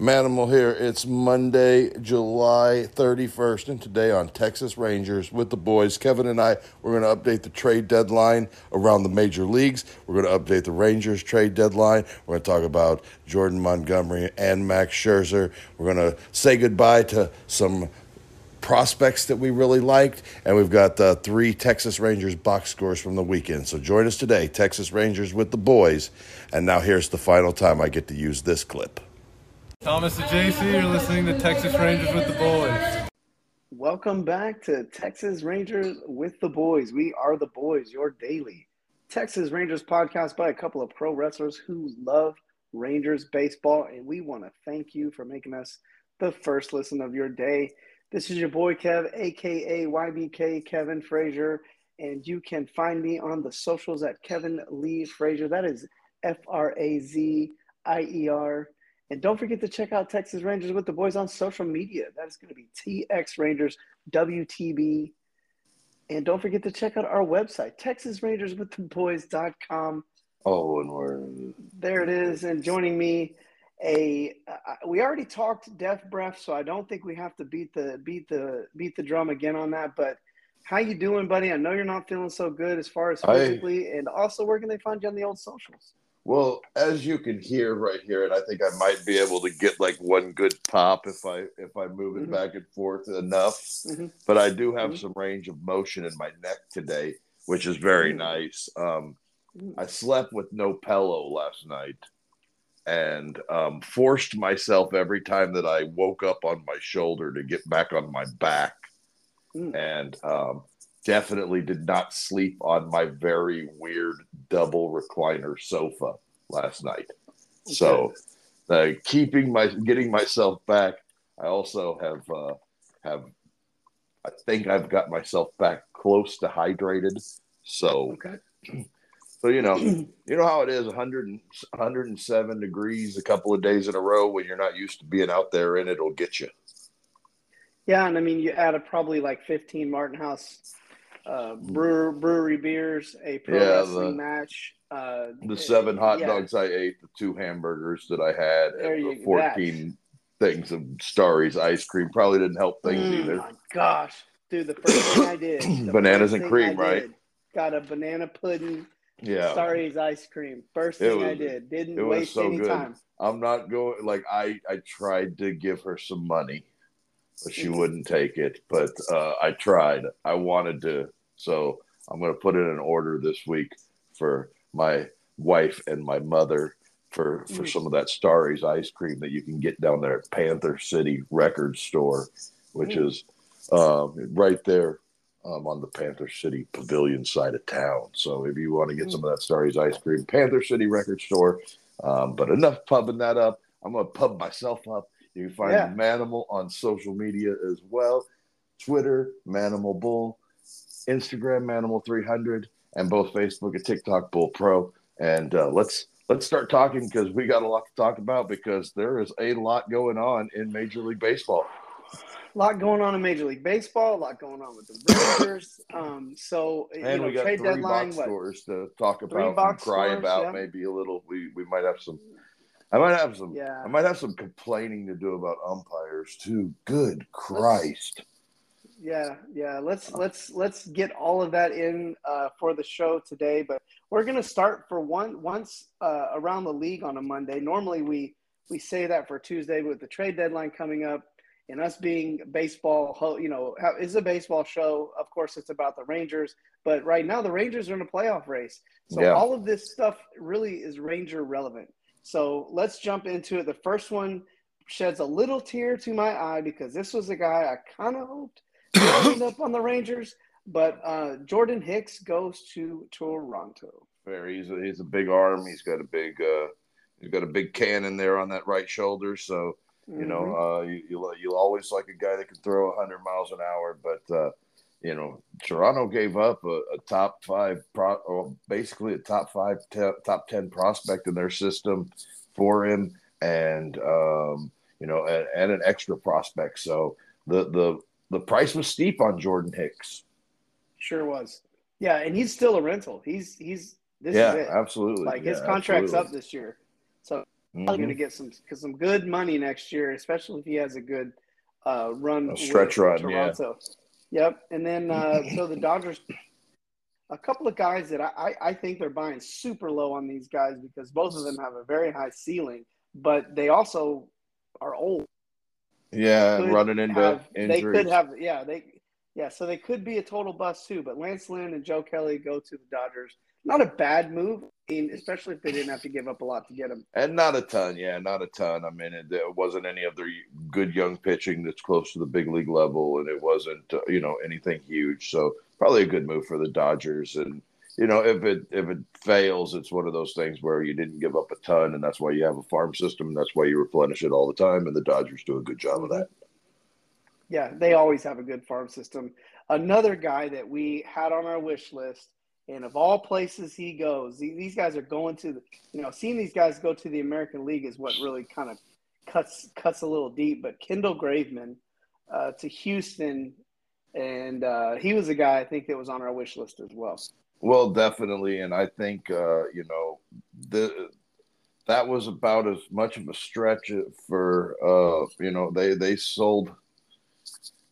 Manimal here. It's Monday, July 31st, and today on Texas Rangers with the boys, Kevin and I, we're going to update the trade deadline around the major leagues. We're going to update the Rangers trade deadline. We're going to talk about Jordan Montgomery and Max Scherzer. We're going to say goodbye to some prospects that we really liked, and we've got the three Texas Rangers box scores from the weekend. So join us today, Texas Rangers with the boys. And now here's the final time I get to use this clip. Thomas and JC, you're listening to Texas Rangers with the boys. Welcome back to Texas Rangers with the boys. We are the boys, your daily Texas Rangers podcast by a couple of pro wrestlers who love Rangers baseball. And we want to thank you for making us the first listen of your day. This is your boy Kev, aka YBK Kevin Frazier. And you can find me on the socials at Kevin Lee Frazier. That is F R A Z I E R and don't forget to check out Texas Rangers with the boys on social media. That is going to be TX Rangers WTB. And don't forget to check out our website, texasrangerswiththeboys.com. Oh, and we're there it is. And joining me, a uh, we already talked Death Breath, so I don't think we have to beat the beat the beat the drum again on that. But how you doing, buddy? I know you're not feeling so good as far as physically, I, and also where can they find you on the old socials? Well, as you can hear right here, and I think I might be able to get like one good pop if I if I move it mm-hmm. back and forth enough. Mm-hmm. But I do have mm-hmm. some range of motion in my neck today, which is very mm-hmm. nice. Um, mm-hmm. I slept with no pillow last night, and um, forced myself every time that I woke up on my shoulder to get back on my back. Mm. And um, definitely did not sleep on my very weird double recliner sofa last night. Okay. So, uh, keeping my getting myself back, I also have uh, have I think I've got myself back close to hydrated. So, okay. so you know, you know how it is 100 107 degrees a couple of days in a row when you're not used to being out there and it'll get you. Yeah, and I mean you add added probably like 15 Martin House uh, brewer, brewery beers, a pro yeah, wrestling the, match. Uh, the seven hot yeah. dogs I ate, the two hamburgers that I had, there and the 14 things of Starry's ice cream probably didn't help things mm, either. My gosh, dude, the first thing I did bananas and cream, right? got a banana pudding. Yeah, Starry's ice cream. First thing was, I did. Didn't waste so any good. time. I'm not going like I I tried to give her some money but she wouldn't take it. But uh, I tried. I wanted to. So I'm going to put in an order this week for my wife and my mother for for some of that Starry's ice cream that you can get down there at Panther City Record Store, which is um, right there um, on the Panther City Pavilion side of town. So if you want to get some of that Starry's ice cream, Panther City Record Store. Um, but enough pubbing that up. I'm going to pub myself up you can find yeah. Manimal on social media as well Twitter, Manimal Bull, Instagram, Animal 300, and both Facebook and TikTok, Bull Pro. And uh, let's let's start talking because we got a lot to talk about because there is a lot going on in Major League Baseball. A lot going on in Major League Baseball, a lot going on with the Rangers. um, so and you know, we got trade three deadline, box what? scores to talk about, and cry scores, about. Yeah. Maybe a little. We we might have some I might have some. Yeah. I might have some complaining to do about umpires too. Good Christ. Yeah, yeah. Let's let's let's get all of that in uh, for the show today. But we're gonna start for one once uh, around the league on a Monday. Normally we we say that for Tuesday, with the trade deadline coming up and us being baseball, you know, is a baseball show. Of course, it's about the Rangers, but right now the Rangers are in a playoff race. So yeah. all of this stuff really is Ranger relevant. So let's jump into it. The first one sheds a little tear to my eye because this was a guy I kind of hoped up on the Rangers, but uh, Jordan Hicks goes to Toronto. Fair. He's a, he's a big arm. He's got a big uh, he's got a big cannon there on that right shoulder. So you mm-hmm. know uh, you you always like a guy that can throw 100 miles an hour, but uh, you know, Toronto gave up a, a top five, pro, or basically a top five, te- top ten prospect in their system for him, and um, you know, and, and, an extra prospect. So the the the price was steep on Jordan Hicks. Sure was. Yeah, and he's still a rental. He's he's this yeah, is it. absolutely. Like his contract's absolutely. up this year. So mm-hmm. going to get some because some good money next year, especially if he has a good uh, run, a stretch run, Toronto. Yeah. Yep, and then uh, so the Dodgers, a couple of guys that I, I think they're buying super low on these guys because both of them have a very high ceiling, but they also are old. Yeah, running into have, injuries. They could have, yeah, they, yeah, so they could be a total bust too. But Lance Lynn and Joe Kelly go to the Dodgers. Not a bad move, I mean, especially if they didn't have to give up a lot to get him. And not a ton, yeah, not a ton. I mean, it, it wasn't any of their good young pitching that's close to the big league level, and it wasn't, uh, you know, anything huge. So probably a good move for the Dodgers. And you know, if it if it fails, it's one of those things where you didn't give up a ton, and that's why you have a farm system. And that's why you replenish it all the time, and the Dodgers do a good job of that. Yeah, they always have a good farm system. Another guy that we had on our wish list, and of all places he goes, these guys are going to, the, you know, seeing these guys go to the American League is what really kind of cuts cuts a little deep. But Kendall Graveman uh, to Houston, and uh, he was a guy I think that was on our wish list as well. Well, definitely, and I think uh, you know the that was about as much of a stretch for uh, you know they they sold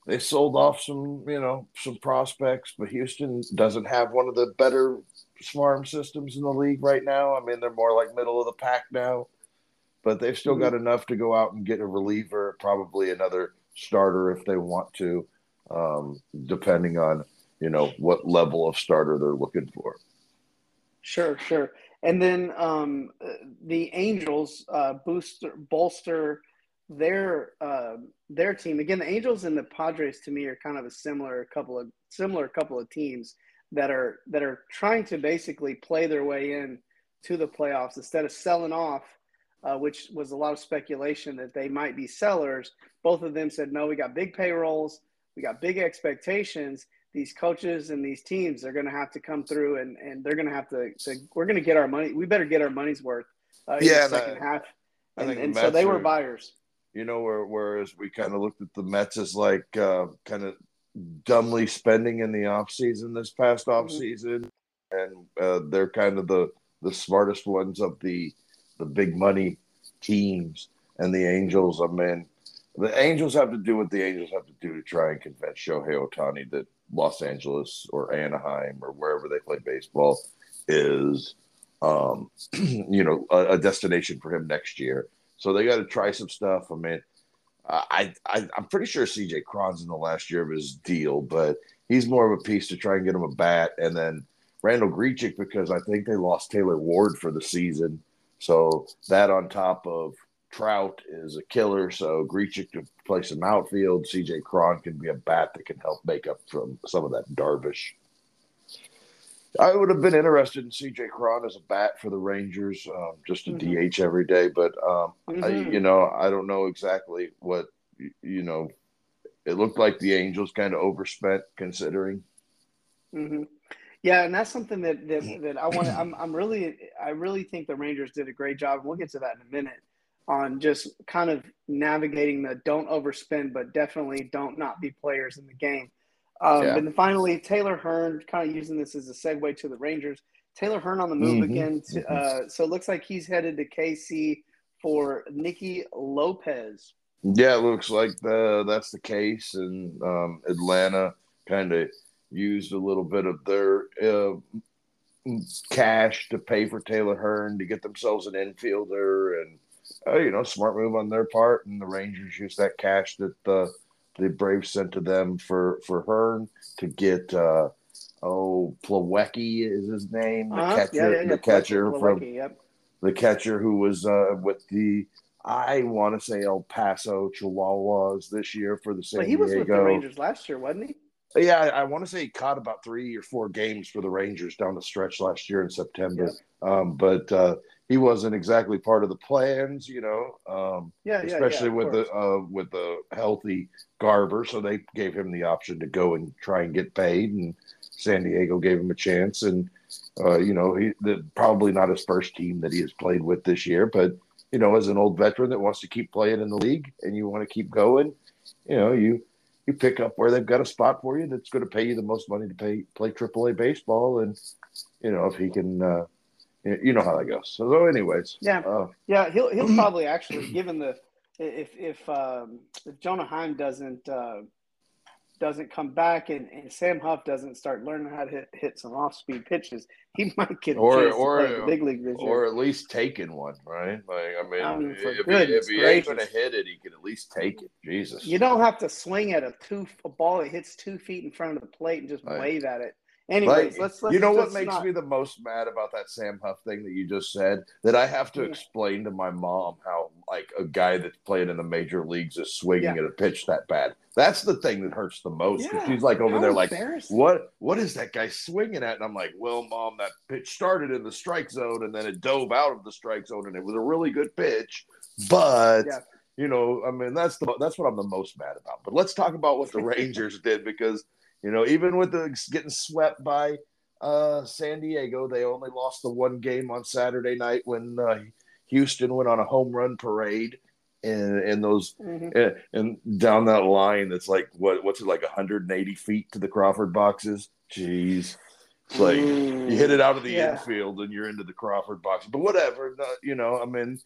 they sold off some you know some prospects, but Houston doesn't have one of the better farm systems in the league right now. I mean, they're more like middle of the pack now, but they've still mm-hmm. got enough to go out and get a reliever, probably another starter if they want to, um, depending on you know what level of starter they're looking for. Sure, sure. And then um, the Angels uh, booster bolster their uh, their team again. The Angels and the Padres to me are kind of a similar couple of similar couple of teams that are that are trying to basically play their way in to the playoffs instead of selling off, uh, which was a lot of speculation that they might be sellers. Both of them said no. We got big payrolls. We got big expectations these coaches and these teams are going to have to come through and, and they're going to have to, to we're going to get our money. We better get our money's worth uh, yeah, in the second I, half. And, and so they were buyers. You know, where, whereas we kind of looked at the Mets as like uh, kind of dumbly spending in the off season this past mm-hmm. off season, and uh, they're kind of the the smartest ones of the the big money teams. And the Angels, I mean, the Angels have to do what the Angels have to do to try and convince Shohei Ohtani that Los Angeles or Anaheim or wherever they play baseball is, um, you know, a, a, destination for him next year. So they got to try some stuff. I mean, I, I I'm pretty sure CJ Cron's in the last year of his deal, but he's more of a piece to try and get him a bat, and then Randall Grichuk because I think they lost Taylor Ward for the season. So that on top of Trout is a killer, so Grichuk to play some outfield. CJ Cron can be a bat that can help make up from some of that Darvish. I would have been interested in CJ Cron as a bat for the Rangers, um, just a mm-hmm. DH every day. But um, mm-hmm. I, you know, I don't know exactly what you know. It looked like the Angels kind of overspent considering. Mm-hmm. Yeah, and that's something that that, that I want. I'm I'm really I really think the Rangers did a great job. We'll get to that in a minute on just kind of navigating the don't overspend, but definitely don't not be players in the game. Um, yeah. And finally, Taylor Hearn, kind of using this as a segue to the Rangers. Taylor Hearn on the move mm-hmm. again. To, mm-hmm. uh, so it looks like he's headed to KC for Nicky Lopez. Yeah, it looks like the, that's the case. And um, Atlanta kind of used a little bit of their uh, cash to pay for Taylor Hearn to get themselves an infielder and uh, you know, smart move on their part, and the Rangers used that cash that the the Braves sent to them for for Hearn to get. Uh, oh, Plawecki is his name, the uh-huh. catcher, yeah, yeah, yeah. the catcher from yep. the catcher who was uh, with the I want to say El Paso Chihuahuas this year for the San but he was with the Rangers last year, wasn't he? Yeah, I, I want to say he caught about three or four games for the Rangers down the stretch last year in September. Um, but uh, he wasn't exactly part of the plans, you know. Um, yeah, especially yeah, with course. the uh, with the healthy Garver, so they gave him the option to go and try and get paid, and San Diego gave him a chance. And uh, you know, he the, probably not his first team that he has played with this year, but you know, as an old veteran that wants to keep playing in the league and you want to keep going, you know, you you pick up where they've got a spot for you that's going to pay you the most money to pay play AAA baseball, and you know, if he can. Uh, you know how that goes. So, anyways, yeah, uh, yeah, he'll he'll probably actually given the if if um, if Jonah Heim doesn't uh, doesn't come back and, and Sam Huff doesn't start learning how to hit, hit some off speed pitches, he might get or or to big league this year. or at least taking one, right? Like I mean, I mean, for if, he, goodness if he ain't gonna hit it, he can at least take it. Jesus, You don't have to swing at a two a ball that hits two feet in front of the plate and just Right. wave at it. Anyways, Like, let's, let's you know what makes not- me the most mad about that Sam Huff thing that you just said? That I have to Yeah. explain to my mom how like a guy that's playing in the major leagues is swinging Yeah. at a pitch that bad. That's the thing that hurts the most. 'cause Yeah. She's like over How there, like, what what is that guy swinging at? And I'm like, well, mom, that pitch started in the strike zone and then it dove out of the strike zone and it was a really good pitch, but. You know, I mean, that's the that's what I'm the most mad about. But let's talk about what the Rangers did because you know, even with the getting swept by uh, San Diego. They only lost the one game on Saturday night when uh, Houston went on a home run parade. And, and those Mhm. and, and down that line, that's like what what's it like 180 feet to the Crawford boxes? Jeez, it's like you hit it out of the Yeah. infield and you're into the Crawford box. But whatever, you know, I mean,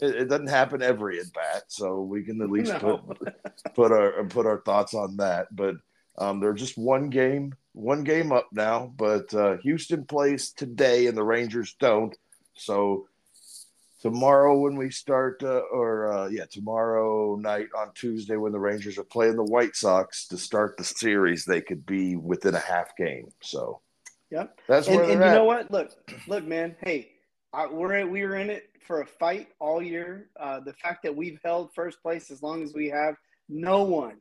it, it doesn't happen every at bat, so we can at least No. put put our put our thoughts on that. But um, they're just one game, one game up now. But uh, Houston plays today, and the Rangers don't. So tomorrow, when we start, uh, or uh, yeah, tomorrow night on Tuesday, when the Rangers are playing the White Sox to start the series, they could be within a half game. So Yep. that's and, where and you at. know what? Look, look, man. Hey, I, we're we were in it for a fight all year. Uh, the fact that we've held first place as long as we have, no one.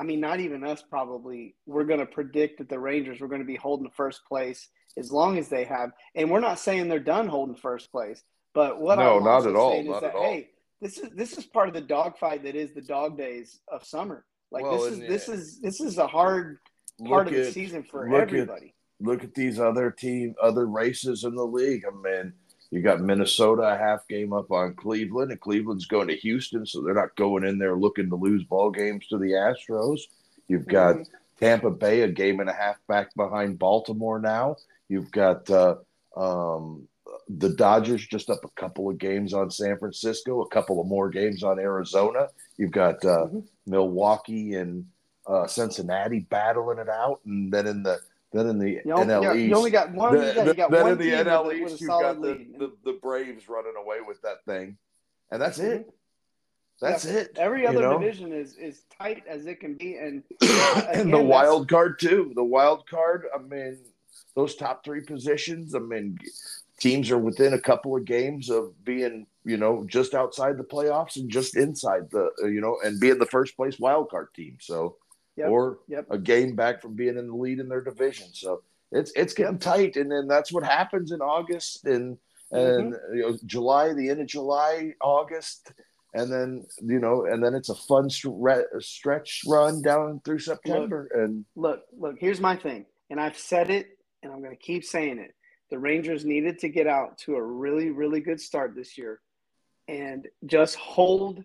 I mean, not even us. Probably, we're going to predict that the Rangers were going to be holding first place as long as they have. And we're not saying they're done holding first place. But what No, I'm not at all, saying is that at all. hey, this is this is part of the dogfight that is the dog days of summer. Like Well, this is this is this is a hard part of the at- season for look at- everybody. look at these other team, other races in the league. I mean, you got Minnesota a half game up on Cleveland, and Cleveland's going to Houston, so they're not going in there looking to lose ball games to the Astros. You've got Mhm. Tampa Bay a game and a half back behind Baltimore now. You've got uh, um, the Dodgers just up a couple of games on San Francisco, a couple of more games on Arizona. You've got uh, Mhm. Milwaukee and uh, Cincinnati battling it out, and then in the then in the You only, NL yeah, East, you only got one. the- you got then one in the NL with East, you've got the, the, the Braves running away with that thing, and that's it. Mhm. That's Yeah. it. Every you other know? division is is tight as it can be, and and again, the wild card too. The wild card. I mean, those top three positions. I mean, teams are within a couple of games of being, you know, just outside the playoffs and just inside the, you know, and being the first place wild card team. So, Yep, or yep. a game back from being in the lead in their division. So it's it's getting tight, and then that's what happens in August and and Mm-hmm. you know July, the end of July, August. And then you know, and then it's a fun stre- stretch run down through September, and look, look. Here's my thing, and I've said it, and I'm going to keep saying it. The Rangers needed to get out to a really, really good start this year, and just hold.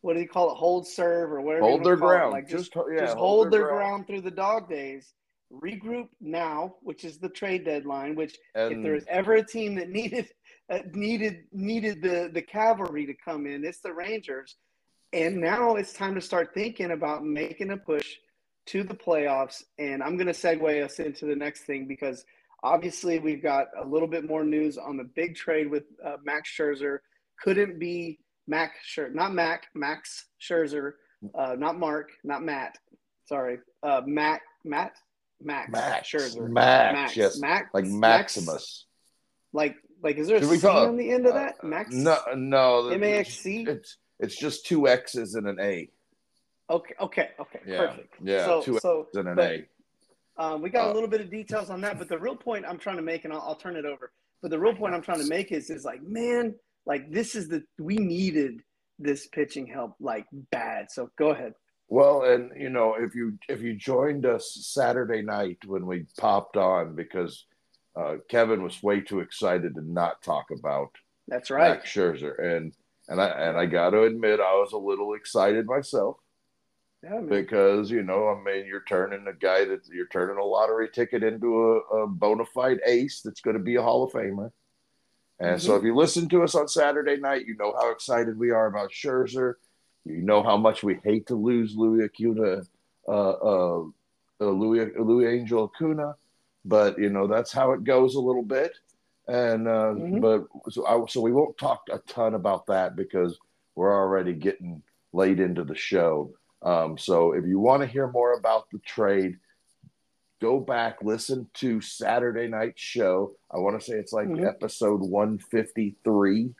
What do you call it? Hold serve or whatever. hold their call it. ground. Like just, just yeah, just hold, their, ground. through the dog days. Regroup now, which is the trade deadline. Which, if And there was ever a team that needed uh, needed needed the the cavalry to come in, it's the Rangers. And now it's time to start thinking about making a push to the playoffs. And I'm going to segue us into the next thing because obviously we've got a little bit more news on the big trade with uh, Max Scherzer. Couldn't be Max Scherzer, not Mac, Max Scherzer, uh, not Mark, not Matt. Sorry, uh, Matt, Matt, Max, Max, Scherzer, Max, yes, Max, like Max- Maximus. like, like, is there a Should we call it- on the end of Uh, that? Max. No, no, M A X C? It's it's just two X's and an A. Okay, okay, okay, Yeah, perfect. yeah, so, two so X's and an but- A. Um, we got Uh, a little bit of details on that, but the real point I'm trying to make, and I'll, I'll turn it over. But the real point I'm trying to make is, is like, man, like this is the we needed this pitching help like bad. So go ahead. Well, and you know, if you if you joined us Saturday night when we popped on, because uh, Kevin was way too excited to not talk about That's right. Max Scherzer, and and I and I got to admit I was a little excited myself Yeah, because you know I mean you're turning a guy that you're turning a lottery ticket into a, a bona fide ace that's going to be a Hall of Famer, And mm-hmm. so if you listen to us on Saturday night, you know how excited we are about Scherzer. You know how much we hate to lose Louis Acuna, uh, uh, uh, Louis, Luisangel Acuna, but you know that's how it goes a little bit. And uh, mm-hmm. but so I, so we won't talk a ton about that because we're already getting late into the show. Um, so if you want to hear more about the trade, go back listen to Saturday night show. I want to say it's like mm-hmm. episode 153,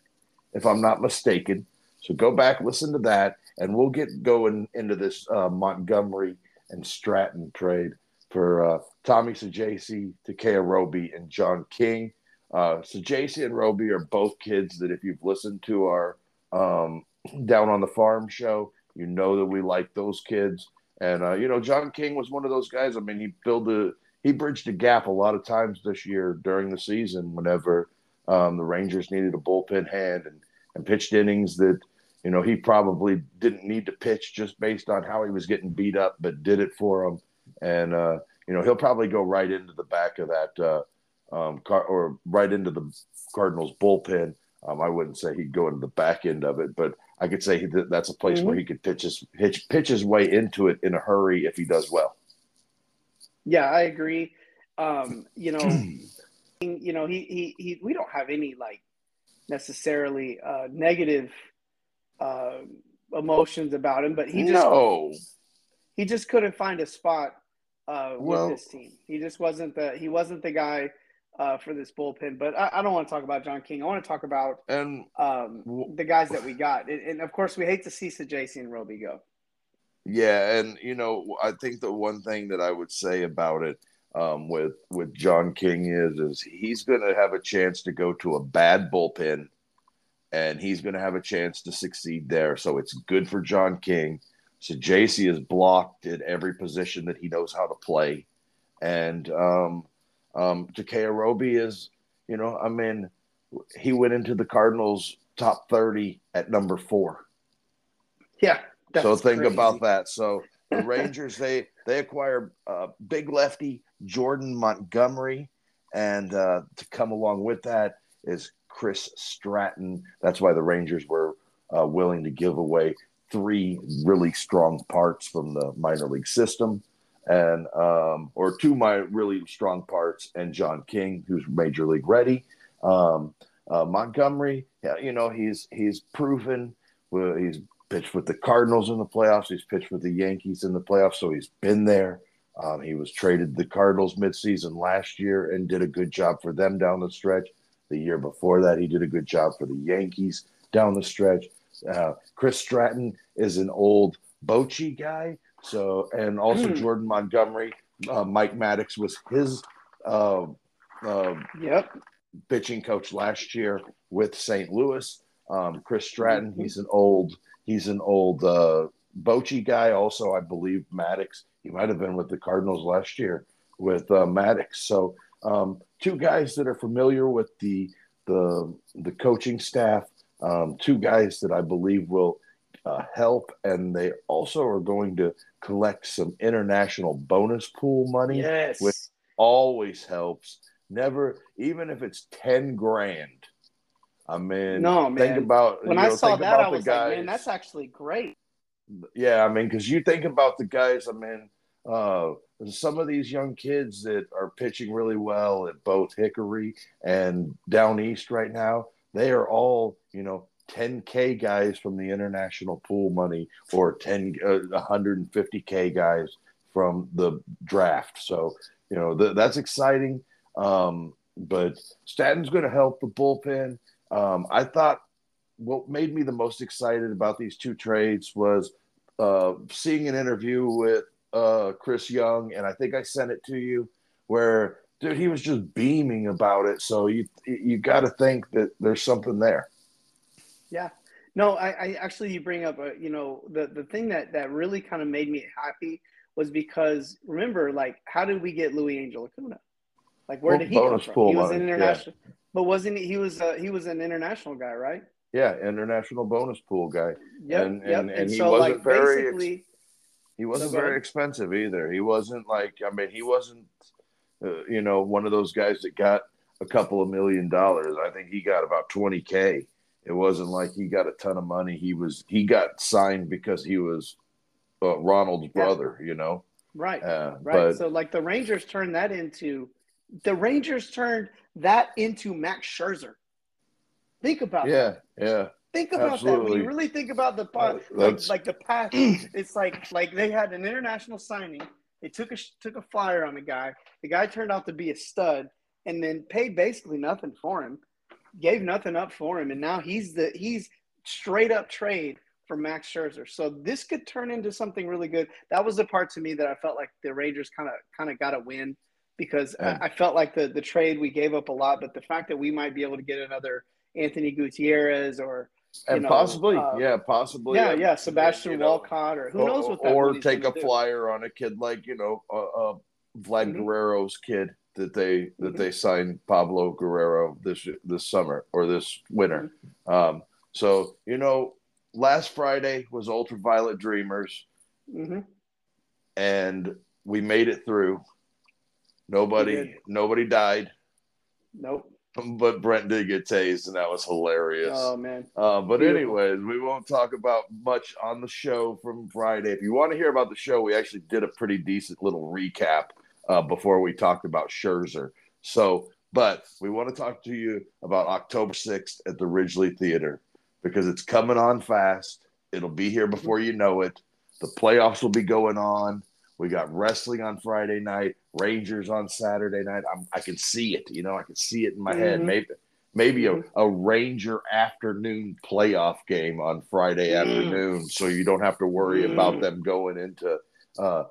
if I'm not mistaken. So go back, listen to that, and we'll get going into this uh, Montgomery and Stratton trade for uh, Tommy Saggese, Tekoah Roby, and John King. Uh, Saggese and Roby are both kids that if you've listened to our um, Down on the Farm show, you know that we like those kids. And uh, you know, John King was one of those guys. I mean, he filled a he bridged a gap a lot of times this year during the season whenever um, the Rangers needed a bullpen hand and, and pitched innings that you know he probably didn't need to pitch just based on how he was getting beat up, but did it for him. And uh, you know, he'll probably go right into the back of that uh, um, car or right into the Cardinals bullpen. Um, I wouldn't say he'd go into the back end of it, but I could say that that's a place mm-hmm. where he could pitch his pitch, pitch his way into it in a hurry if he does well. Yeah, I agree. Um, you know, you know, he, he he we don't have any like necessarily uh, negative uh, emotions about him, but he just no. he just couldn't find a spot uh, with well, this team. He just wasn't the he wasn't the guy uh, for this bullpen. But I, I, don't want to talk about John King. I want to talk about and um, the guys that we got. And, and, of course, we hate to see Saggese and Roby go. Yeah, and you know, I think the one thing that I would say about it um, with with John King is is he's going to have a chance to go to a bad bullpen, and he's going to have a chance to succeed there. So it's good for John King. Saggese is blocked at every position that he knows how to play, and um, um, Tekoah Roby is, you know, I mean, he went into the Cardinals top 30 at number four. Yeah. So think crazy. about that. So the Rangers, they, they acquire uh, big lefty Jordan Montgomery. And uh, to come along with that is Chris Stratton. That's why the Rangers were uh, willing to give away three really strong parts from the minor league system and um, or two my really strong parts, and John King, who's major league ready. Um, uh, Montgomery, you know, he's he's proven. Well, he's pitched with the Cardinals in the playoffs. He's pitched with the Yankees in the playoffs, so he's been there. Um, he was traded the Cardinals midseason last year and did a good job for them down the stretch. The year before that, he did a good job for the Yankees down the stretch. Uh, Chris Stratton is an old Bochy guy so, and also mm. Jordan Montgomery, uh, Mike Maddux was his uh, uh, yep. pitching coach last year with St. Louis. Um, Chris Stratton, mm-hmm. he's an old, he's an old uh, Bochy guy. Also, I believe Maddux. he might have been with the Cardinals last year with uh, Maddux. So, um, two guys that are familiar with the the the coaching staff. Um, two guys that I believe will uh, help, and they also are going to collect some international bonus pool money, yes. which always helps. Never, even if it's ten grand. I mean, no man. Think about when I know, saw that, I was guys. like, man, that's actually great. Yeah, I mean, because you think about the guys. I mean, uh, some of these young kids that are pitching really well at both Hickory and down east right now. They are all, you know, 10k guys from the international pool money or 10 uh, 150k guys from the draft. So you know th- that's exciting. Um, but Stratton's going to help the bullpen. Um, i thought what made me the most excited about these two trades was uh, seeing an interview with uh, chris young and i think i sent it to you where dude he was just beaming about it. So you you got to think that there's something there yeah. No, I, I actually you bring up a, you know the the thing that that really kind of made me happy was because remember like how did we get Luisangel Acuna? Like where well, did he come from? He was an international, yeah. but wasn't he? He was a, he was an international guy, right? Yeah, international bonus pool guy. Yeah, and, yep. and, and, and he so wasn't like very basically, he wasn't so very expensive either. He wasn't like I mean he wasn't uh, you know one of those guys that got a couple of million dollars. I think he got about 20k. It wasn't like he got a ton of money. He was he got signed because he was uh, Ronald's brother, you know. Right. Uh, right. But, so like the Rangers turned that into the Rangers turned that into Max Scherzer. Think about yeah, that. Yeah. Yeah. Think about Absolutely. that. When you really think about the uh, like, like the path, it's like like they had an international signing. They took a took a flyer on the guy. The guy turned out to be a stud, and then paid basically nothing for him, gave nothing up for him, and now he's the he's straight up trade for Max Scherzer. So this could turn into something really good. That was the part to me that I felt like the Rangers kind of kind of got a win because I, I, felt like the the trade we gave up a lot, but the fact that we might be able to get another Anthony Gutierrez or and know, possibly, uh, yeah, possibly, yeah, yeah, Sebastian you know, Walcott or who or, knows what that or take a do. flyer on a kid like you know uh, uh, Vlad mm-hmm. Guerrero's kid that they that they signed Pablo Guerrero this this summer or this winter. Mm-hmm. Um, so you know, last Friday was Ultraviolet Dreamers, mm-hmm. and we made it through. Nobody nobody died. Nope. But Brent did get tased, and that was hilarious. Oh man! Uh, but Beautiful. anyways, we won't talk about much on the show from Friday. If you want to hear about the show, we actually did a pretty decent little recap uh, before we talked about Scherzer. So, but we want to talk to you about October 6th at the Ridglea Theater because it's coming on fast. It'll be here before you know it. The playoffs will be going on. We got wrestling on Friday night, Rangers on Saturday night. I'm, i can see it. You know, I can see it in my mm-hmm. head. Maybe maybe mm-hmm. a, a Ranger afternoon playoff game on Friday mm. afternoon, so you don't have to worry mm. about them going into uh,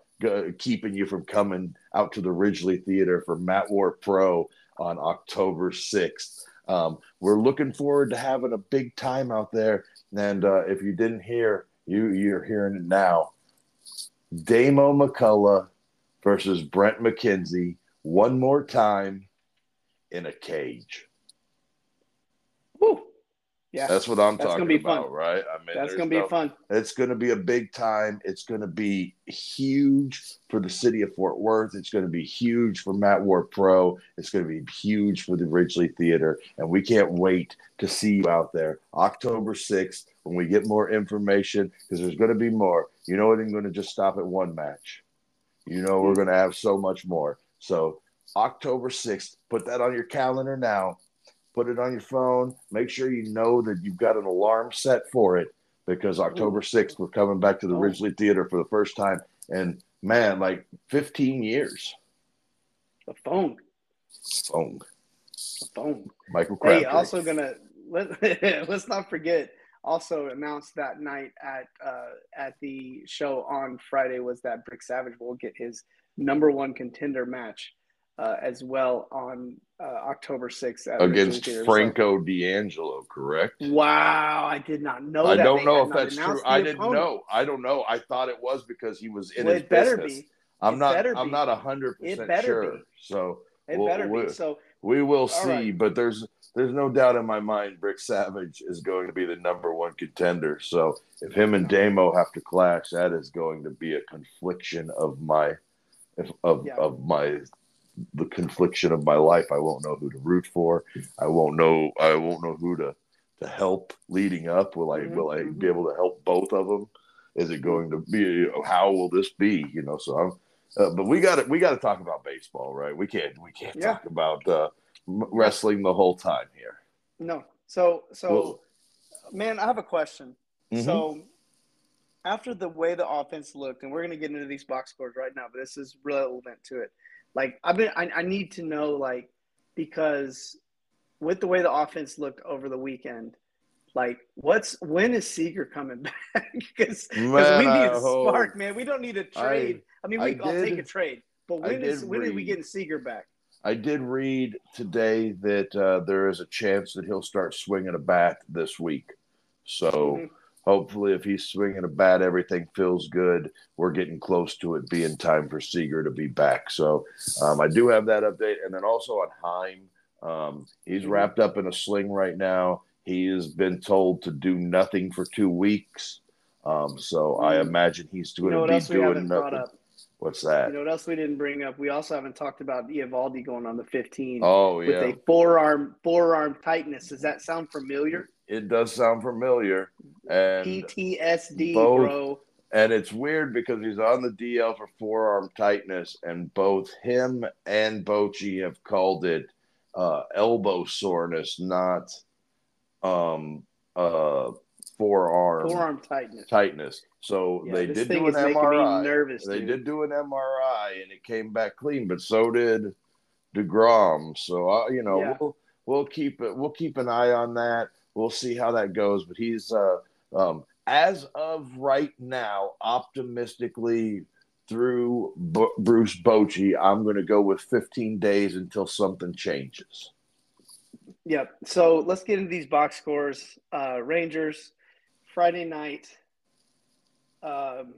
keeping you from coming out to the Ridglea Theater for Matt War Pro on October 6th. Um, we're looking forward to having a big time out there. And uh, if you didn't hear, you you're hearing it now. Damo McCullough versus Brent McKenzie one more time in a cage. Yeah, that's what I'm that's talking gonna be about, fun. right? I mean, that's gonna be no, fun. It's gonna be a big time. It's gonna be huge for the city of Fort Worth. It's gonna be huge for Mat War Pro. It's gonna be huge for the Ridglea Theater, and we can't wait to see you out there October sixth when we get more information because there's gonna be more. You know, it ain't gonna just stop at one match. You know, we're mm. gonna have so much more. So October sixth, put that on your calendar now put it on your phone. Make sure you know that you've got an alarm set for it because October 6th, we're coming back to the oh. Ridglea Theater for the first time. And man, like 15 years. The phone. Phone. The phone. Michael Crabtree. Hey, also gonna let let's not forget. Also announced that night at uh, at the show on Friday was that Brick Savage will get his number one contender match uh, as well on uh, October 6th against Franco D'Angelo, correct? Wow, I did not know. I don't know if that's true. I didn't opponent. know. I don't know. I thought it was because he was in well, his it better business. Be. I'm it not. I'm not hundred percent sure. Be. So it we'll, better we'll, be. So we will see. Right. But there's there's no doubt in my mind Brick Savage is going to be the number one contender. So if him and Damo have to clash, that is going to be a confliction of my of yeah. of my the confliction of my life. I won't know who to root for. I won't know. I won't know who to to help leading up. Will I mm-hmm. will I be mm-hmm. able to help both of them? Is it going to be? How will this be? You know. So I'm. Uh, but we got to we got to talk about baseball, right? We can't we can't yeah. talk about uh, wrestling the whole time here. No. So so, well, man, I have a question. Mm-hmm. So after the way the offense looked, and we're going to get into these box scores right now, but this is relevant to it. Like I've been, I, I need to know like because with the way the offense looked over the weekend, like what's when is Seager coming back? Because we need a spark, man. We don't need a trade. I, I mean, we, I will take a trade, but when is when read, are we getting Seager back? I did read today that uh, there is a chance that he'll start swinging a bat this week. So. Mm-hmm hopefully, if he's swinging a bat, everything feels good. We're getting close to it being time for Seager to be back. So um, I do have that update. And then also on Heim, um, he's mm-hmm. wrapped up in a sling right now. He has been told to do nothing for two weeks. Um, so I mm-hmm. imagine he's going you know to be doing nothing. What's that? You know what else we didn't bring up? We also haven't talked about Eovaldi going on the 15 oh yeah, with a forearm forearm tightness. Does that sound familiar? It does sound familiar. And PTSD, both- bro. And it's weird because he's on the DL for forearm tightness, and both him and Bochy have called it uh, elbow soreness, not um, uh, forearm, Forearm tightness. tightness. So Yeah, they did do an is making me MRI. nervous. They dude. did do an MRI, and it came back clean, but so did Degrom. So uh, you know Yeah. we'll we'll keep it. We'll keep an eye on that. We'll see how that goes. But he's uh, um, as of right now, optimistically through B- Bruce Bochy, I'm going to go with 15 days until something changes. Yep. So let's get into these box scores. Uh, Rangers, Friday night. Um,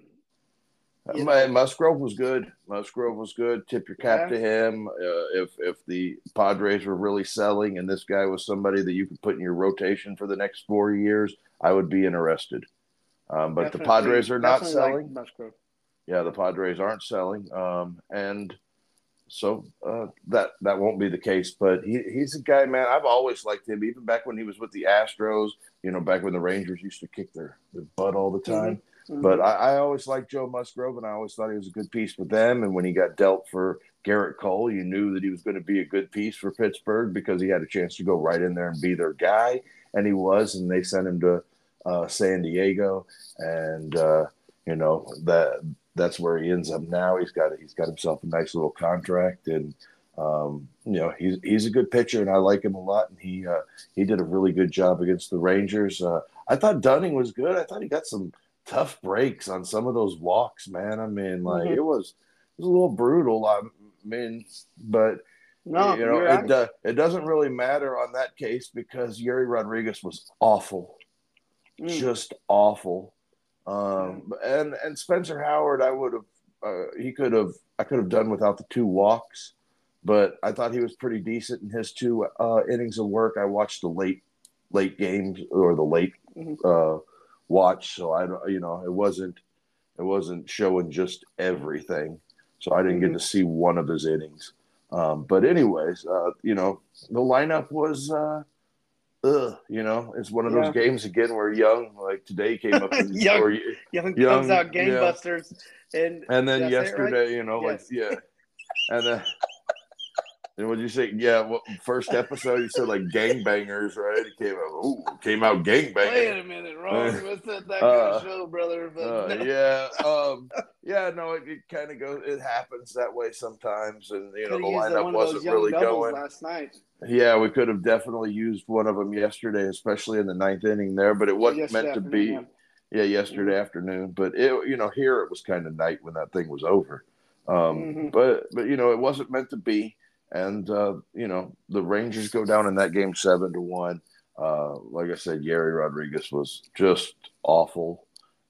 You know- Musgrove was good. Musgrove was good. Tip your cap Yeah. to him. Uh, if if the Padres were really selling, and this guy was somebody that you could put in your rotation for the next four years, I would be interested. Um, but the Padres are not definitely like selling. Musgrove. yeah, the Padres aren't selling, um, and so uh, that that won't be the case. But he, he's a guy, man. I've always liked him, even back when he was with the Astros. You know, back when the Rangers used to kick their, their butt all the time. Mhm. But I, I always liked Joe Musgrove, and I always thought he was a good piece with them. And when he got dealt for Gerrit Cole, you knew that he was going to be a good piece for Pittsburgh because he had a chance to go right in there and be their guy, and he was. And they sent him to uh, San Diego, and uh, you know that that's where he ends up now. He's got he's got himself a nice little contract, and um, you know he's he's a good pitcher, and I like him a lot. And he uh, he did a really good job against the Rangers. Uh, I thought Dunning was good. I thought he got some tough breaks on some of those walks, man. I mean, like Mhm. it was it was a little brutal. I mean, but No, you know, it do, it doesn't really matter on that case because Yuri Rodriguez was awful, Mm. just awful. Um, and and Spencer Howard, I would have uh, he could have I could have done without the two walks, but I thought he was pretty decent in his two uh, innings of work. I watched the late late games or the late Mhm. uh, watch, so I don't you know it wasn't it wasn't showing just everything, so I didn't get Mhm. to see one of his innings. Um, but anyways, uh, you know the lineup was. Uh, Ugh, you know, it's one of those games again where Young, like today, came up and, Young. or, Young, Young, comes out yeah. gangbusters, and and then Did I say it right? yesterday, you know, Yes. like yeah, and then and what you say? Yeah, what first episode you said like gangbangers, right? It came out, ooh, came out gangbangers. Wait a minute, wrong. What's that, that Uh, kind of show, brother? Uh, no. yeah, um, yeah, no, it, it kind of goes. It happens that way sometimes, and you know the lineup one of those wasn't really going. last night. Yeah, we could have definitely used one of them yesterday, especially in the ninth inning there, but it wasn't Yesterday meant to be. yeah. Yeah, yesterday afternoon, but it, you know, here it was kind of night when that thing was over. Um, Mhm. But but you know, it wasn't meant to be, and uh, you know, the Rangers go down in that game seven to one. Uh, like I said, Yerry Rodriguez was just awful,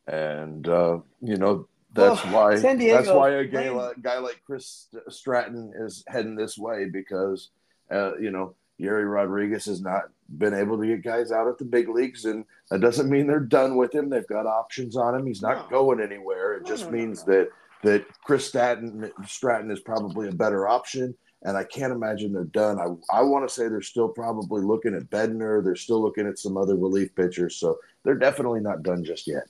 and uh, you know that's Well, why Diego, that's why a guy like, guy like Chris Stratton is heading this way because uh, you know Yerry Rodriguez has not been able to get guys out at the big leagues, and that doesn't mean they're done with him. They've got options on him. He's not No. going anywhere. It No, just no, means that that Chris Stratton Stratton is probably a better option. And I can't imagine they're done. I, I want to say they're still probably looking at Bednar. They're still looking at some other relief pitchers. So they're definitely not done just yet.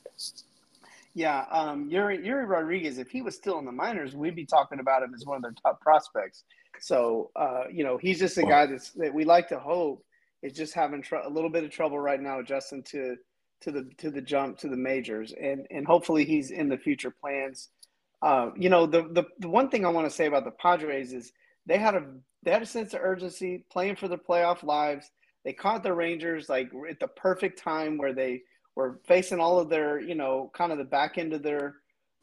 Yeah, um, Yuri, Yuri Rodriguez, if he was still in the minors, we'd be talking about him as one of their top prospects. So, uh, you know, he's just a guy that's that we like to hope is just having tr- a little bit of trouble right now adjusting to to the to the jump to the majors, and and hopefully he's in the future plans. Uh, you know, the, the the one thing I want to say about the Padres is they had a they had a sense of urgency playing for their playoff lives. They caught the Rangers like at the perfect time where they were facing all of their, you know, kind of the back end of their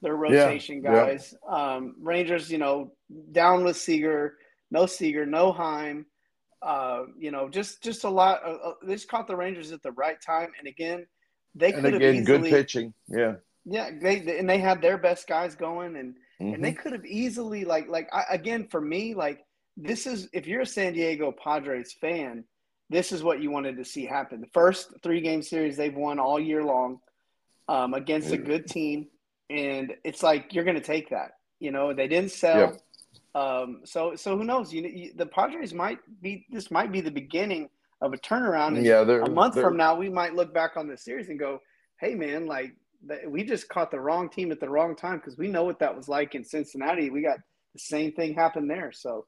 their rotation yeah. guys. Um, Rangers, you know, down with Seager, no Seager, no Heim. Uh, you know, just just a lot. Of, uh, they just caught the Rangers at the right time, and again, they And could have again, easily, good pitching. Yeah. yeah, they and they had their best guys going, and Mhm. and they could have easily like like I, again for me like this is if you're a San Diego Padres fan, this is what you wanted to see happen. The first three game series they've won all year long um, against a good team, and it's like you're going to take that. You know, they didn't sell. Yep. Um, so so who knows? You, you, the Padres might be this might be the beginning of a turnaround. And yeah, a month from now, we might look back on this series and go, "Hey, man, like we just caught the wrong team at the wrong time because we know what that was like in Cincinnati. We got the same thing happen there. So,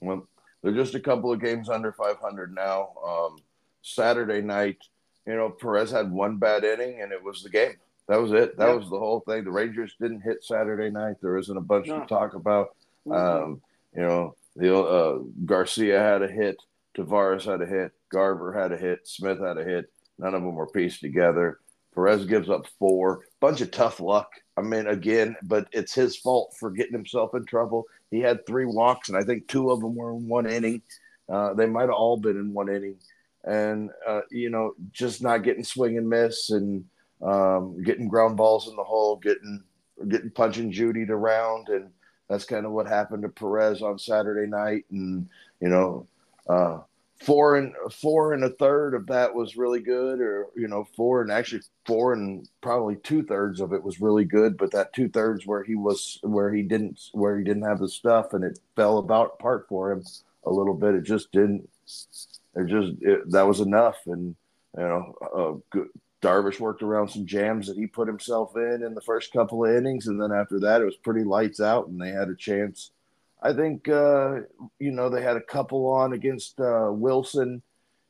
well, they're just a couple of games under 500 now. Um, Saturday night, you know, Perez had one bad inning and it was the game. That was it. That was the whole thing. The Rangers didn't hit Saturday night. There isn't a bunch no. to talk about. Mm-hmm. Um, you know, the uh, Garcia had a hit, Taveras had a hit, Garver had a hit, Smith had a hit. None of them were pieced together. Perez gives up four. Bunch of tough luck. I mean, again, but it's his fault for getting himself in trouble. He had three walks, and I think two of them were in one inning. Uh, they might have all been in one inning, and uh, you know, just not getting swing and miss, and um, getting ground balls in the hole, getting getting punching Judy to round, and that's kind of what happened to Perez on Saturday night. And you know, uh, four and four and a third of that was really good, or you know, four and actually four and probably two thirds of it was really good. But that two thirds where he was where he didn't where he didn't have the stuff and it fell about apart for him a little bit. It just didn't. It just it, that was enough, and you know, uh, Darvish worked around some jams that he put himself in in the first couple of innings, and then after that, it was pretty lights out, and they had a chance. I think uh, you know they had a couple on against uh, Wilson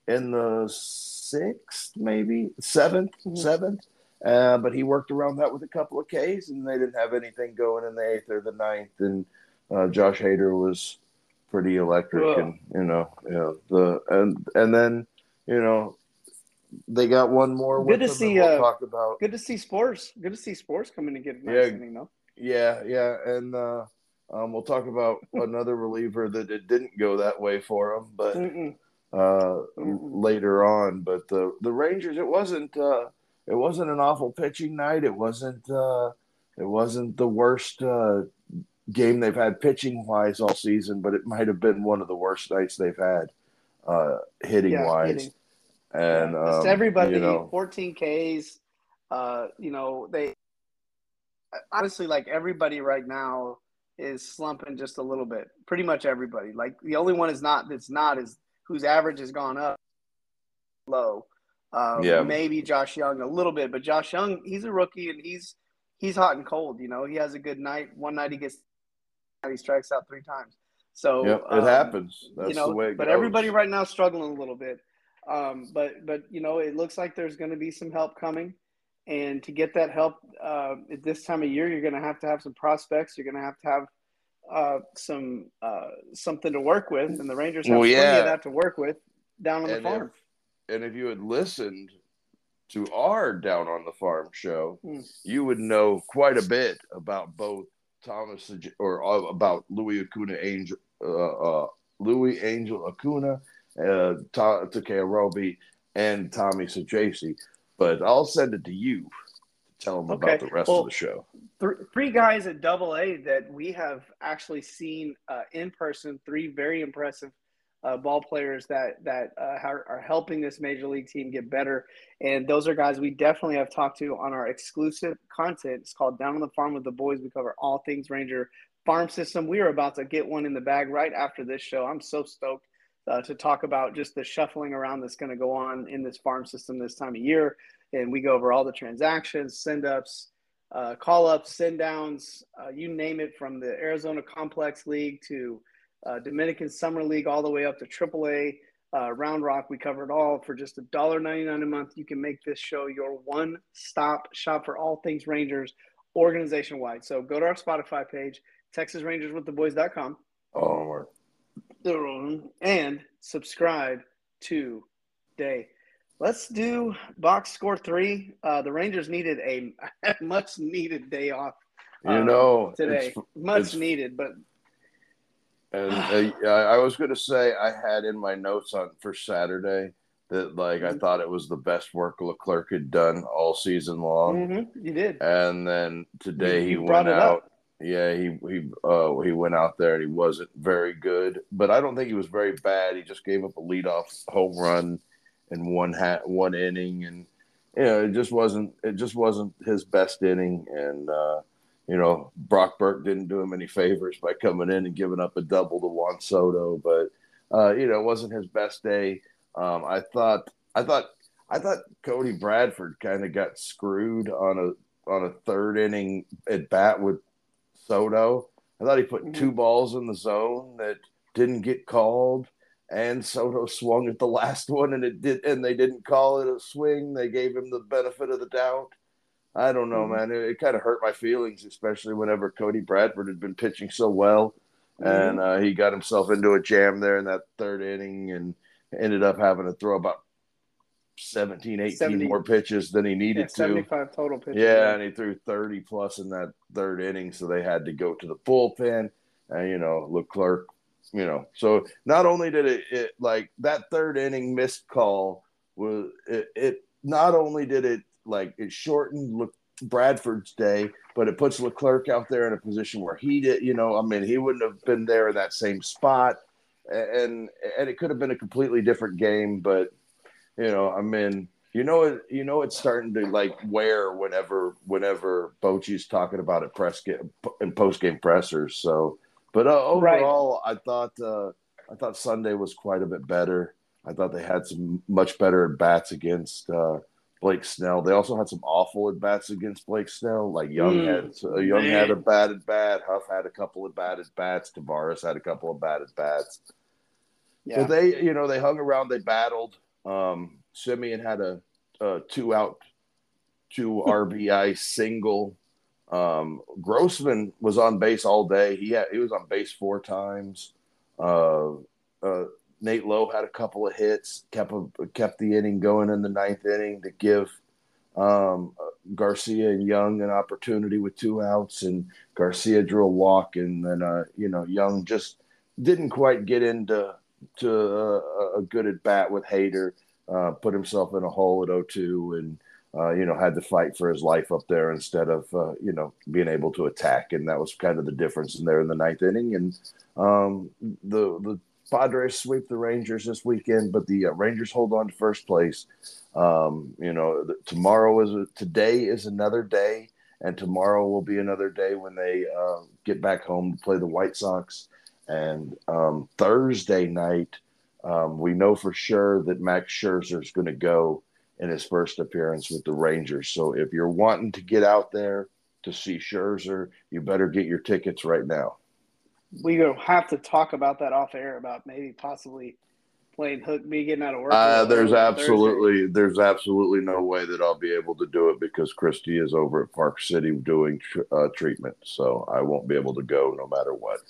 in the sixth, maybe 7th mm-hmm. seventh. Uh, but he worked around that with a couple of Ks, and they didn't have anything going in the eighth or the ninth. And uh, Josh Hader was pretty electric, Whoa. and you know, you know the and and then you know they got one more. Good to see. We'll uh, talk about. Good to see Sborz. Good to see Sborz coming to get nice yeah, inning, though. Yeah, yeah, and uh, um, we'll talk about another reliever that it didn't go that way for him, but Mm-mm. Uh, Mm-mm. later on. But the the Rangers, it wasn't uh, it wasn't an awful pitching night. It wasn't uh, it wasn't the worst uh, game they've had pitching wise all season, but it might have been one of the worst nights they've had uh, hitting yeah, wise. Hitting. And yeah, um, everybody, you know, 14 Ks. Uh, you know, they honestly like everybody right now is slumping just a little bit. Pretty much everybody. Like the only one is not that's not is whose average has gone up low. Um, yeah, maybe Josh Jung a little bit, but Josh Jung he's a rookie and he's he's hot and cold. You know, he has a good night. One night he gets he strikes out three times. So yep, it um, happens. That's you know, the way. but goes. everybody right now struggling a little bit. Um, but but you know, it looks like there's going to be some help coming, and to get that help uh, at this time of year, you're going to have to have some prospects. You're going to have to have uh, some uh, something to work with, and the Rangers have well, yeah. plenty of that to work with down on and the farm. If, and if you had listened to our down on the farm show, hmm. you would know quite a bit about both Thomas or uh, about Louis Acuna Angel, uh, uh, Luisangel Acuna uh, Tekoah Roby, and Tommy Saggese. But I'll send it to you to tell them okay. about the rest well, of the show. Th- three guys at Double A that we have actually seen uh, in person. Three very impressive uh, ball players that that uh, are, are, helping this major league team get better. And those are guys we definitely have talked to on our exclusive content. It's called Down on the Farm with the Boys. We cover all things Ranger farm system. We are about to get one in the bag right after this show. I'm so stoked uh, to talk about just the shuffling around that's going to go on in this farm system this time of year. And we go over all the transactions, send ups, uh, call ups, send downs, uh, you name it, from the Arizona Complex League to uh, Dominican Summer League, all the way up to AAA. Uh, Round Rock, we cover it all for just $1.99 a month. You can make this show your one stop shop for all things Rangers organization wide. So go to our Spotify page, TexasRangersWithTheBoys.com. Oh, and subscribe today. Let's do box score three. Uh, the Rangers needed a much needed day off. You um, know, today much needed, but and uh, I was going to say I had in my notes on for Saturday that like mm-hmm. I thought it was the best work Leclerc had done all season long. Mm-hmm. You did, and then today you, he went out yeah, he he uh, he went out there and he wasn't very good, but I don't think he was very bad. He just gave up a leadoff home run in one hat one inning, and you know it just wasn't it just wasn't his best inning. And uh, you know, Brock Burke didn't do him any favors by coming in and giving up a double to Juan Soto, but uh, you know, it wasn't his best day. Um, I thought, I thought, I thought Cody Bradford kind of got screwed on a on a third inning at bat with Soto. I thought he put two balls in the zone that didn't get called, and Soto swung at the last one, and it did, and they didn't call it a swing. They gave him the benefit of the doubt. I don't know, mm-hmm. man. It, it kind of hurt my feelings, especially whenever Cody Bradford had been pitching so well, mm-hmm. and uh, he got himself into a jam there in that third inning, and ended up having to throw about 17, 18 70, more pitches than he needed yeah, 75 to. total pitches. Yeah, and he threw 30 plus in that third inning, so they had to go to the bullpen. And, you know, Leclerc, you know, so not only did it, it like that third inning missed call was it, it not only did it like it shortened Le- Bradford's day, but it puts Leclerc out there in a position where he did, you know, I mean, he wouldn't have been there in that same spot. And and it could have been a completely different game, but you know, I mean, you know it you know it's starting to like wear whenever whenever Bochy's talking about it press game and post game pressers. So, but uh, overall, right. I thought uh, I thought Sunday was quite a bit better. I thought they had some much better bats against uh, Blake Snell. They also had some awful at bats against Blake Snell. Like Jung mm, had uh, Jung man. had a bad at bat. Huff had a couple of bad at bats. Taveras had a couple of bad at bats. Yeah. So they, you know, they hung around. They battled. Um, Semien had a, a two out, two RBI single. Um, Grossman was on base all day. He had he was on base four times. Uh, uh, Nate Lowe had a couple of hits, kept a, kept the inning going in the ninth inning to give um, Garcia and Jung an opportunity with two outs, and Garcia drew a walk, and then uh, you know Jung just didn't quite get into to a, a good at bat with Hader, uh, put himself in a hole at 0-2 and uh, you know had to fight for his life up there instead of uh, you know being able to attack, and that was kind of the difference in there in the ninth inning. And um, the the Padres sweep the Rangers this weekend, but the uh, Rangers hold on to first place. Um, you know, the, tomorrow is a, today is another day, and tomorrow will be another day when they uh, get back home to play the White Sox. And um, Thursday night, um, we know for sure that Max Scherzer is going to go in his first appearance with the Rangers. So if you're wanting to get out there to see Scherzer, you better get your tickets right now. We will have to talk about that off air about maybe possibly playing hook me getting out of work. Uh, there's absolutely Thursday. there's absolutely no way that I'll be able to do it because Christy is over at Park City doing tr- uh, treatment, so I won't be able to go no matter what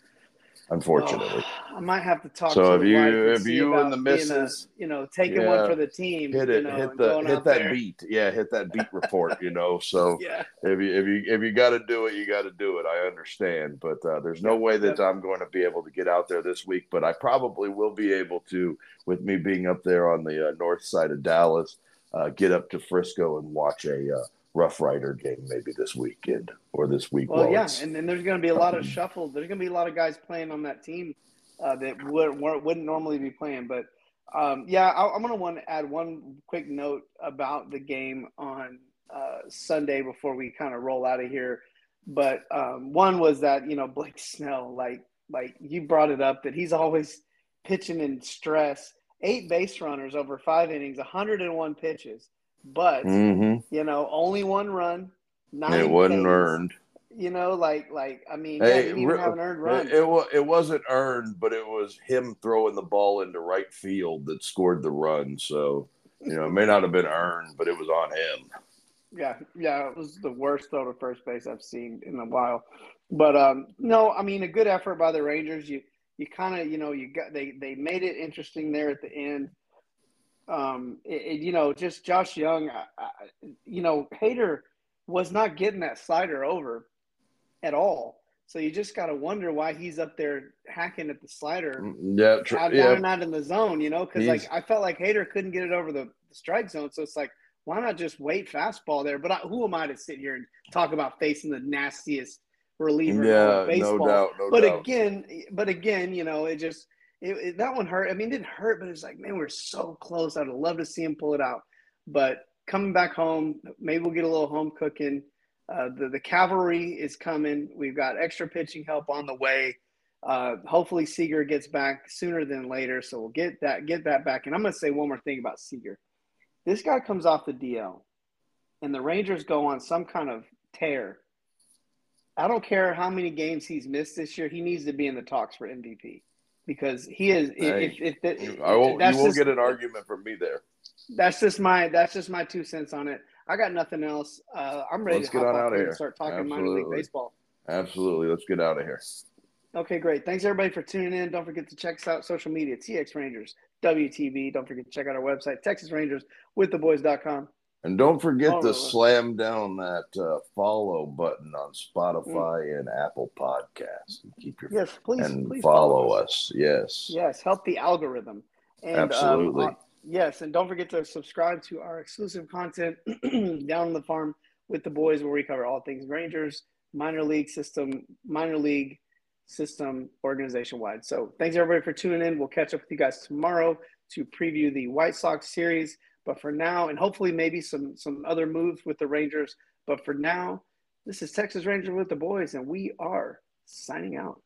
unfortunately. Oh, I might have to talk. So to if you if you and the missus, a, you know, taking yeah, one for the team, hit it, you know, hit the hit that there. beat, yeah, hit that beat report, you know. So yeah. if you if you if you got to do it, you got to do it. I understand, but uh, there's no way that I'm going to be able to get out there this week, but I probably will be able to, with me being up there on the uh, north side of Dallas, uh, get up to Frisco and watch a uh, Rough Rider game maybe this weekend or this week. Well, yeah, and then there's going to be a lot of shuffle. There's going to be a lot of guys playing on that team uh, that would, wouldn't normally be playing. But um, yeah, I, am going to want to add one quick note about the game on uh, Sunday before we kind of roll out of here. But um, one was that you know Blake Snell, like like you brought it up, that he's always pitching in stress. Eight base runners over five innings, 101 pitches but mm-hmm. you know, only one run. It wasn't earned. You know, like like I mean, hey, yeah, even have an earned run. It, it, it wasn't earned, but it was him throwing the ball into right field that scored the run. So you know, it may not have been earned, but it was on him. Yeah, yeah, it was the worst throw to first base I've seen in a while. But um, no, I mean, a good effort by the Rangers. You you kind of you know you got they they made it interesting there at the end um, it, it, you know, just Josh Jung, I, I, you know, Hader was not getting that slider over at all. So you just got to wonder why he's up there hacking at the slider. Mm, yeah, tr- out, yeah. out in the zone, you know, because like I felt like Hader couldn't get it over the, the, strike zone. So it's like, why not just wait fastball there? But I, who am I to sit here and talk about facing the nastiest reliever yeah, in baseball? No doubt, no but doubt. again, but again, you know, it just it, it, that one hurt. I mean, it didn't hurt, but it's like, man, we're so close. I'd love to see him pull it out. But coming back home, maybe we'll get a little home cooking. Uh, the the cavalry is coming. We've got extra pitching help on the way. Uh, hopefully Seager gets back sooner than later, so we'll get that get that back. And I'm going to say one more thing about Seager. This guy comes off the DL, and the Rangers go on some kind of tear. I don't care how many games he's missed this year. He needs to be in the talks for MVP because he is. Hey, if, if, if, I won't, you won't just, get an argument from me there. That's just my that's just my two cents on it. I got nothing else. Uh, I'm ready Let's to get on out of here. and start talking Absolutely. minor league baseball. Absolutely. Let's get out of here. Okay, great. Thanks everybody for tuning in. Don't forget to check us out social media, TX Rangers, WTB. Don't forget to check out our website, Texas Rangers with the boys.com. And don't forget to slam down that uh, follow button on Spotify mm. and Apple Podcasts. Keep your yes, please, and please follow, follow us. us. Yes, yes, help the algorithm. And, um, Absolutely. Um, yes, and don't forget to subscribe to our exclusive content down on the farm with the boys, where we cover all things Rangers, minor league system, minor league system organization wide. So thanks everybody for tuning in. We'll catch up with you guys tomorrow to preview the White Sox series. But for now, and hopefully maybe some some other moves with the Rangers. But for now, this is Texas Ranger with the boys, and we are signing out.